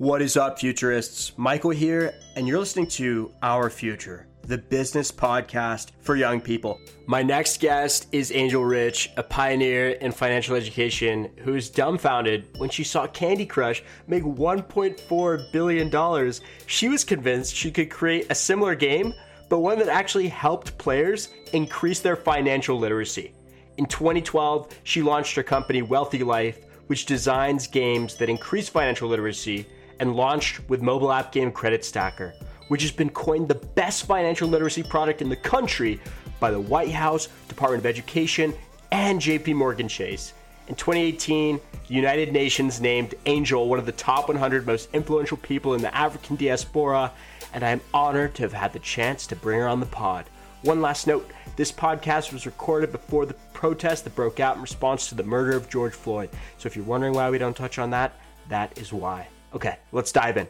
What is up, futurists? Michael here, and you're listening to Our Future, the business podcast for young people. My next guest is Angel Rich, a pioneer in financial education who is dumbfounded when she saw Candy Crush make $1.4 billion. She was convinced she could create a similar game, but one that actually helped players increase their financial literacy. In 2012, she launched her company Wealthy Life, which designs games that increase financial literacy and launched with mobile app game Credit Stacker, which has been coined the best financial literacy product in the country by the White House, Department of Education, and JP Morgan Chase. In 2018, the United Nations named Angel one of the top 100 most influential people in the African diaspora, and I am honored to have had the chance to bring her on the pod. One last note this podcast was recorded before the protest that broke out in response to the murder of George Floyd. So if you're wondering why we don't touch on that, that is why. Okay, let's dive in.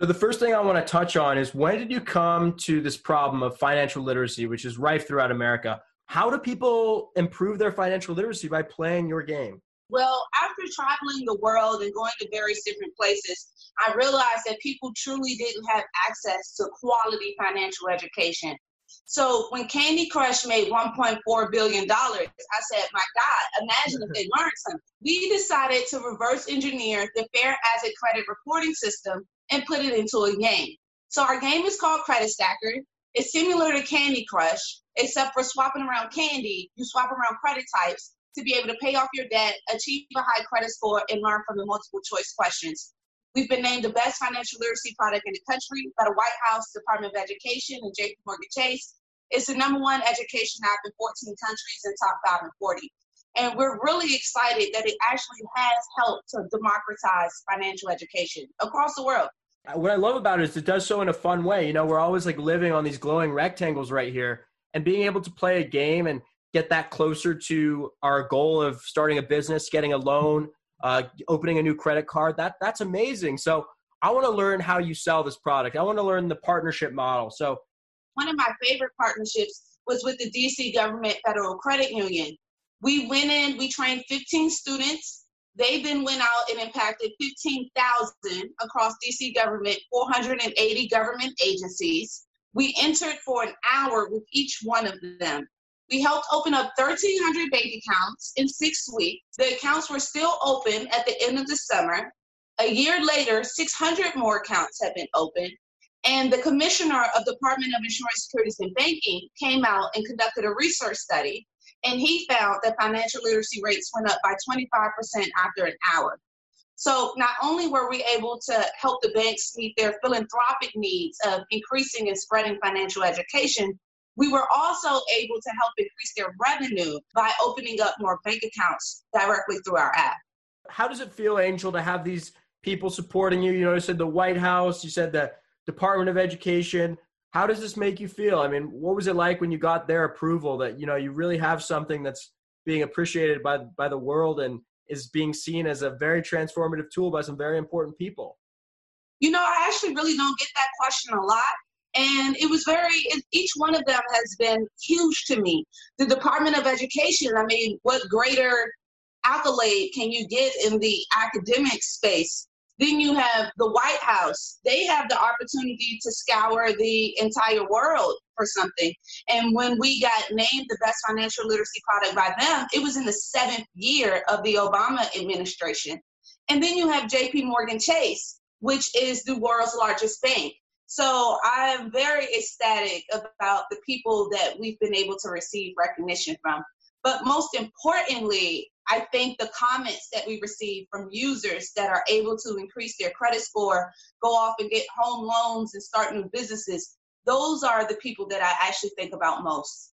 So the first thing I want to touch on is when did you come to this problem of financial literacy, which is rife throughout America? How do people improve their financial literacy by playing your game? Well, after traveling the world and going to various different places, I realized that people truly didn't have access to quality financial education. So when Candy Crush made $1.4 billion, I said, my God, imagine if they learned something. We decided to reverse engineer the Fair Isaac Credit Reporting System and put it into a game. So our game is called Credit Stacker. It's similar to Candy Crush, except for swapping around candy, you swap around credit types to be able to pay off your debt, achieve a high credit score, and learn from the multiple choice questions. We've been named the best financial literacy product in the country by the White House, Department of Education, and JP Morgan Chase. It's the number one education app in 14 countries and top five in 40. And we're really excited that it actually has helped to democratize financial education across the world. Uh, what I love about it is it does so in a fun way. You know, we're always like living on these glowing rectangles right here, and being able to play a game and get that closer to our goal of starting a business, getting a loan, uh, opening a new credit card. That that's amazing. So I want to learn how you sell this product. I want to learn the partnership model. So one of my favorite partnerships was with the DC Government Federal Credit Union. We went in, we trained 15 students. They then went out and impacted 15,000 across DC government, 480 government agencies. We entered for an hour with each one of them. We helped open up 1,300 bank accounts in six weeks. The accounts were still open at the end of the summer. A year later, 600 more accounts have been opened. And the commissioner of the Department of Insurance, Securities, and Banking came out and conducted a research study. And he found that financial literacy rates went up by 25% after an hour. So not only were we able to help the banks meet their philanthropic needs of increasing and spreading financial education, we were also able to help increase their revenue by opening up more bank accounts directly through our app. How does it feel, Angel, to have these people supporting you? You know, you said the White House, you said the Department of Education. How does this make you feel? I mean, what was it like when you got their approval that, you know, you really have something that's being appreciated by by the world and is being seen as a very transformative tool by some very important people? You know, I actually really don't get that question a lot and it was very each one of them has been huge to me. The department of education i mean what greater accolade can you get in the academic space then you have the white house? They have the opportunity to scour the entire world for something. And when we got named the best financial literacy product by them it was in the seventh year of the obama administration. And then you have jp morgan chase which is the world's largest bank so I'm very ecstatic about the people that we've been able to receive recognition from. But most importantly, I think the comments that we receive from users that are able to increase their credit score, go off and get home loans and start new businesses, those are the people that I actually think about most.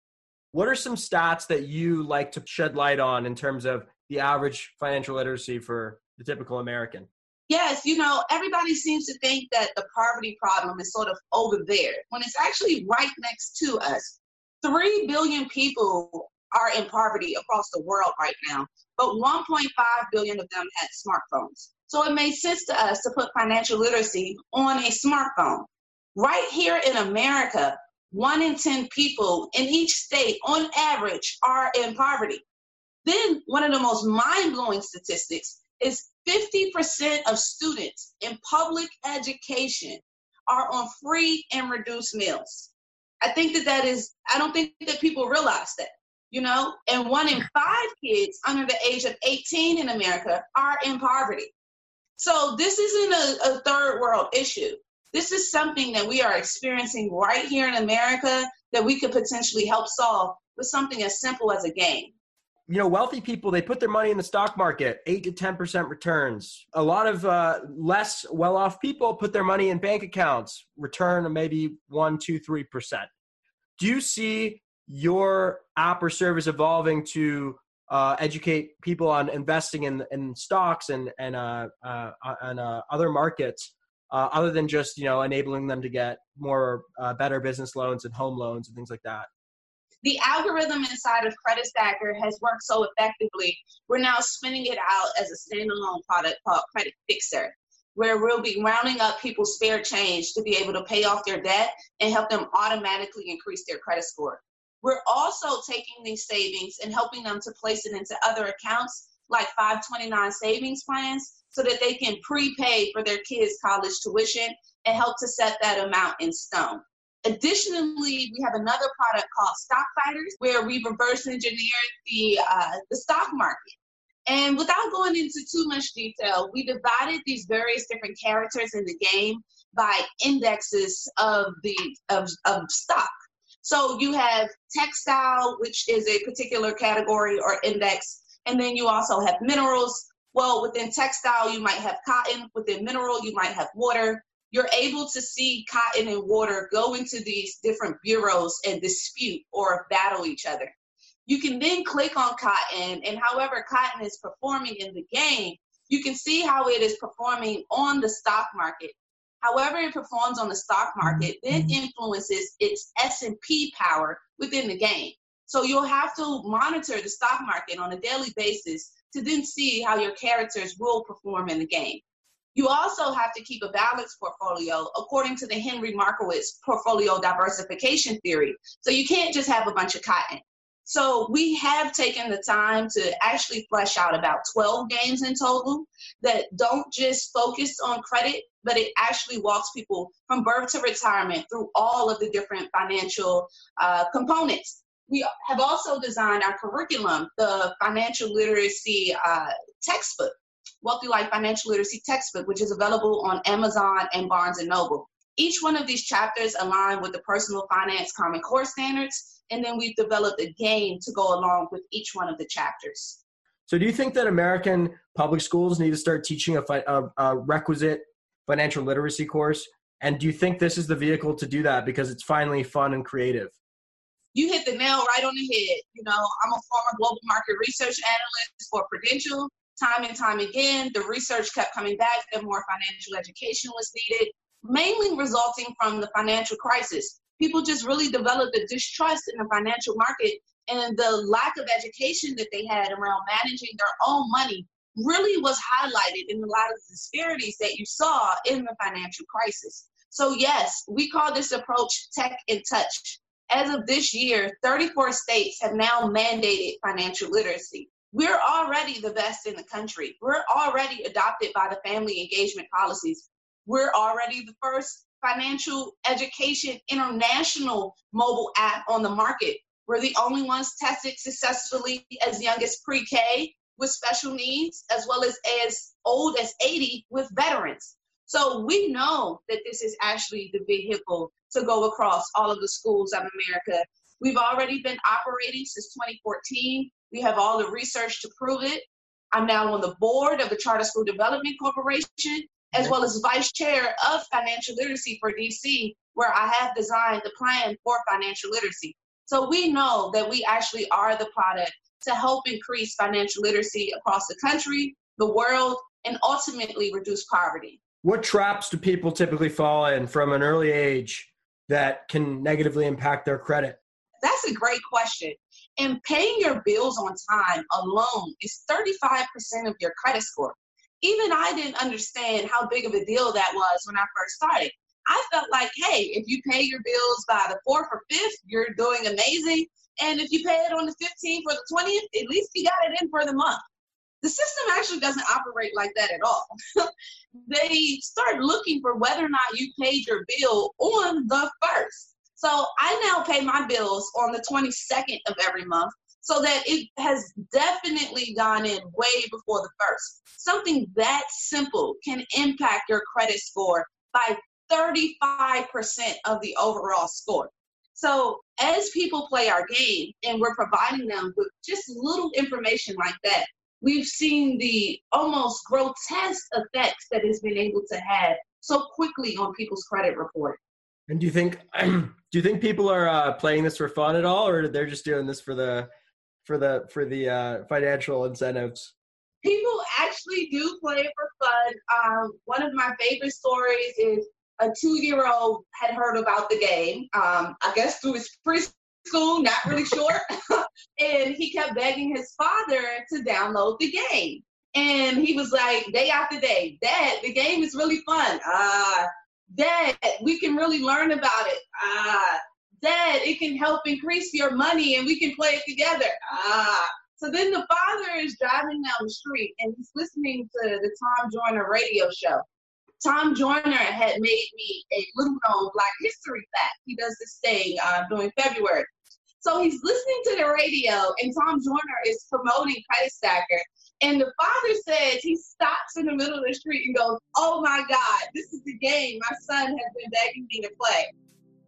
What are some stats that you like to shed light on in terms of the average financial literacy for the typical American? Yes, you know, everybody seems to think that the poverty problem is sort of over there when it's actually right next to us. Three billion people are in poverty across the world right now, but 1.5 billion of them had smartphones. So it made sense to us to put financial literacy on a smartphone. Right here in America, one in 10 people in each state, on average, are in poverty. Then, one of the most mind blowing statistics is 50% of students in public education are on free and reduced meals. I think that that is, I don't think that people realize that, you know, and one in five kids under the age of 18 in America are in poverty. So this isn't a, a third world issue. This is something that we are experiencing right here in America that we could potentially help solve with something as simple as a game you know, wealthy people they put their money in the stock market, eight to ten percent returns. A lot of uh, less well-off people put their money in bank accounts, return of maybe one, two, three percent. Do you see your app or service evolving to uh, educate people on investing in in stocks and and uh, uh, and uh, other markets, uh, other than just you know enabling them to get more uh, better business loans and home loans and things like that? The algorithm inside of Credit Stacker has worked so effectively, we're now spinning it out as a standalone product called Credit Fixer, where we'll be rounding up people's spare change to be able to pay off their debt and help them automatically increase their credit score. We're also taking these savings and helping them to place it into other accounts like 529 savings plans so that they can prepay for their kids' college tuition and help to set that amount in stone. Additionally, we have another product called Stock Fighters, where we reverse engineer the uh, the stock market. And without going into too much detail, we divided these various different characters in the game by indexes of the of, of stock. So you have textile, which is a particular category or index, and then you also have minerals. Well, within textile, you might have cotton. Within mineral, you might have water you're able to see cotton and water go into these different bureaus and dispute or battle each other. You can then click on cotton, and however cotton is performing in the game, you can see how it is performing on the stock market. However it performs on the stock market then mm-hmm. influences its S&P power within the game. So you'll have to monitor the stock market on a daily basis to then see how your characters will perform in the game. You also have to keep a balanced portfolio according to the Henry Markowitz portfolio diversification theory. So you can't just have a bunch of cotton. So we have taken the time to actually flesh out about 12 games in total that don't just focus on credit, but it actually walks people from birth to retirement through all of the different financial uh, components. We have also designed our curriculum, the financial literacy uh, textbook Wealthy Life Financial Literacy Textbook, which is available on Amazon and Barnes and Noble. Each one of these chapters align with the Personal Finance Common Core standards, and then we've developed a game to go along with each one of the chapters. So, do you think that American public schools need to start teaching a, a, a requisite financial literacy course? And do you think this is the vehicle to do that because it's finally fun and creative? You hit the nail right on the head. You know, I'm a former global market research analyst for Prudential, time and time again, the research kept coming back that more financial education was needed, mainly resulting from the financial crisis. People just really developed a distrust in the financial market and the lack of education that they had around managing their own money really was highlighted in a lot of the disparities that you saw in the financial crisis. So, yes, we call this approach tech in touch. As of this year, 34 states have now mandated financial literacy. We're already the best in the country. We're already adopted by the family engagement policies. We're already the first financial education international mobile app on the market. We're the only ones tested successfully as young as pre K with special needs, as well as as old as 80 with veterans. So we know that this is actually the vehicle to go across all of the schools of America. We've already been operating since 2014. We have all the research to prove it. I'm now on the board of the Charter School Development Corporation, as well as vice chair of financial literacy for DC, where I have designed the plan for financial literacy. So we know that we actually are the product to help increase financial literacy across the country, the world, and ultimately reduce poverty. What traps do people typically fall in from an early age that can negatively impact their credit? That's a great question. And paying your bills on time alone is 35% of your credit score. Even I didn't understand how big of a deal that was when I first started. I felt like, hey, if you pay your bills by the fourth or fifth, you're doing amazing. And if you pay it on the 15th or the 20th, at least you got it in for the month. The system actually doesn't operate like that at all. they start looking for whether or not you paid your bill on the first. So I now pay my bills on the 22nd of every month so that it has definitely gone in way before the first. Something that simple can impact your credit score by 35% of the overall score. So, as people play our game and we're providing them with just little information like that, we've seen the almost grotesque effects that it's been able to have so quickly on people's credit report. And do you think do you think people are uh, playing this for fun at all, or they're just doing this for the for the for the uh, financial incentives? People actually do play it for fun. Um, one of my favorite stories is a two-year-old had heard about the game. Um, I guess through his preschool, not really sure, and he kept begging his father to download the game. And he was like, day after day, Dad, the game is really fun. Uh, Dad, we can really learn about it. Ah, Dad, it can help increase your money and we can play it together. Ah. So then the father is driving down the street and he's listening to the Tom Joyner radio show. Tom Joyner had made me a little known Black History fact. He does this thing uh, during February. So he's listening to the radio, and Tom Joyner is promoting Credit Stacker. And the father says he stops in the middle of the street and goes, Oh my God, this is the game my son has been begging me to play.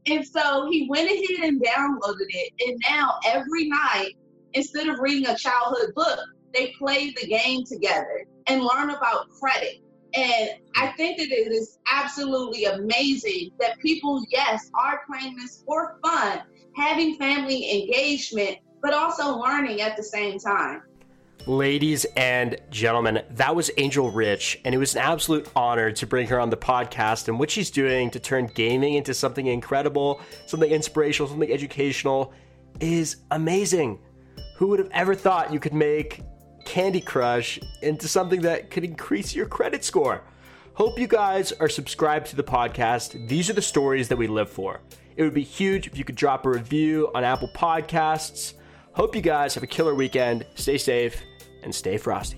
And so he went ahead and downloaded it. And now every night, instead of reading a childhood book, they play the game together and learn about credit. And I think that it is absolutely amazing that people, yes, are playing this for fun, having family engagement, but also learning at the same time. Ladies and gentlemen, that was Angel Rich, and it was an absolute honor to bring her on the podcast and what she's doing to turn gaming into something incredible, something inspirational, something educational is amazing. Who would have ever thought you could make Candy Crush into something that could increase your credit score? Hope you guys are subscribed to the podcast. These are the stories that we live for. It would be huge if you could drop a review on Apple Podcasts. Hope you guys have a killer weekend. Stay safe and stay frosty.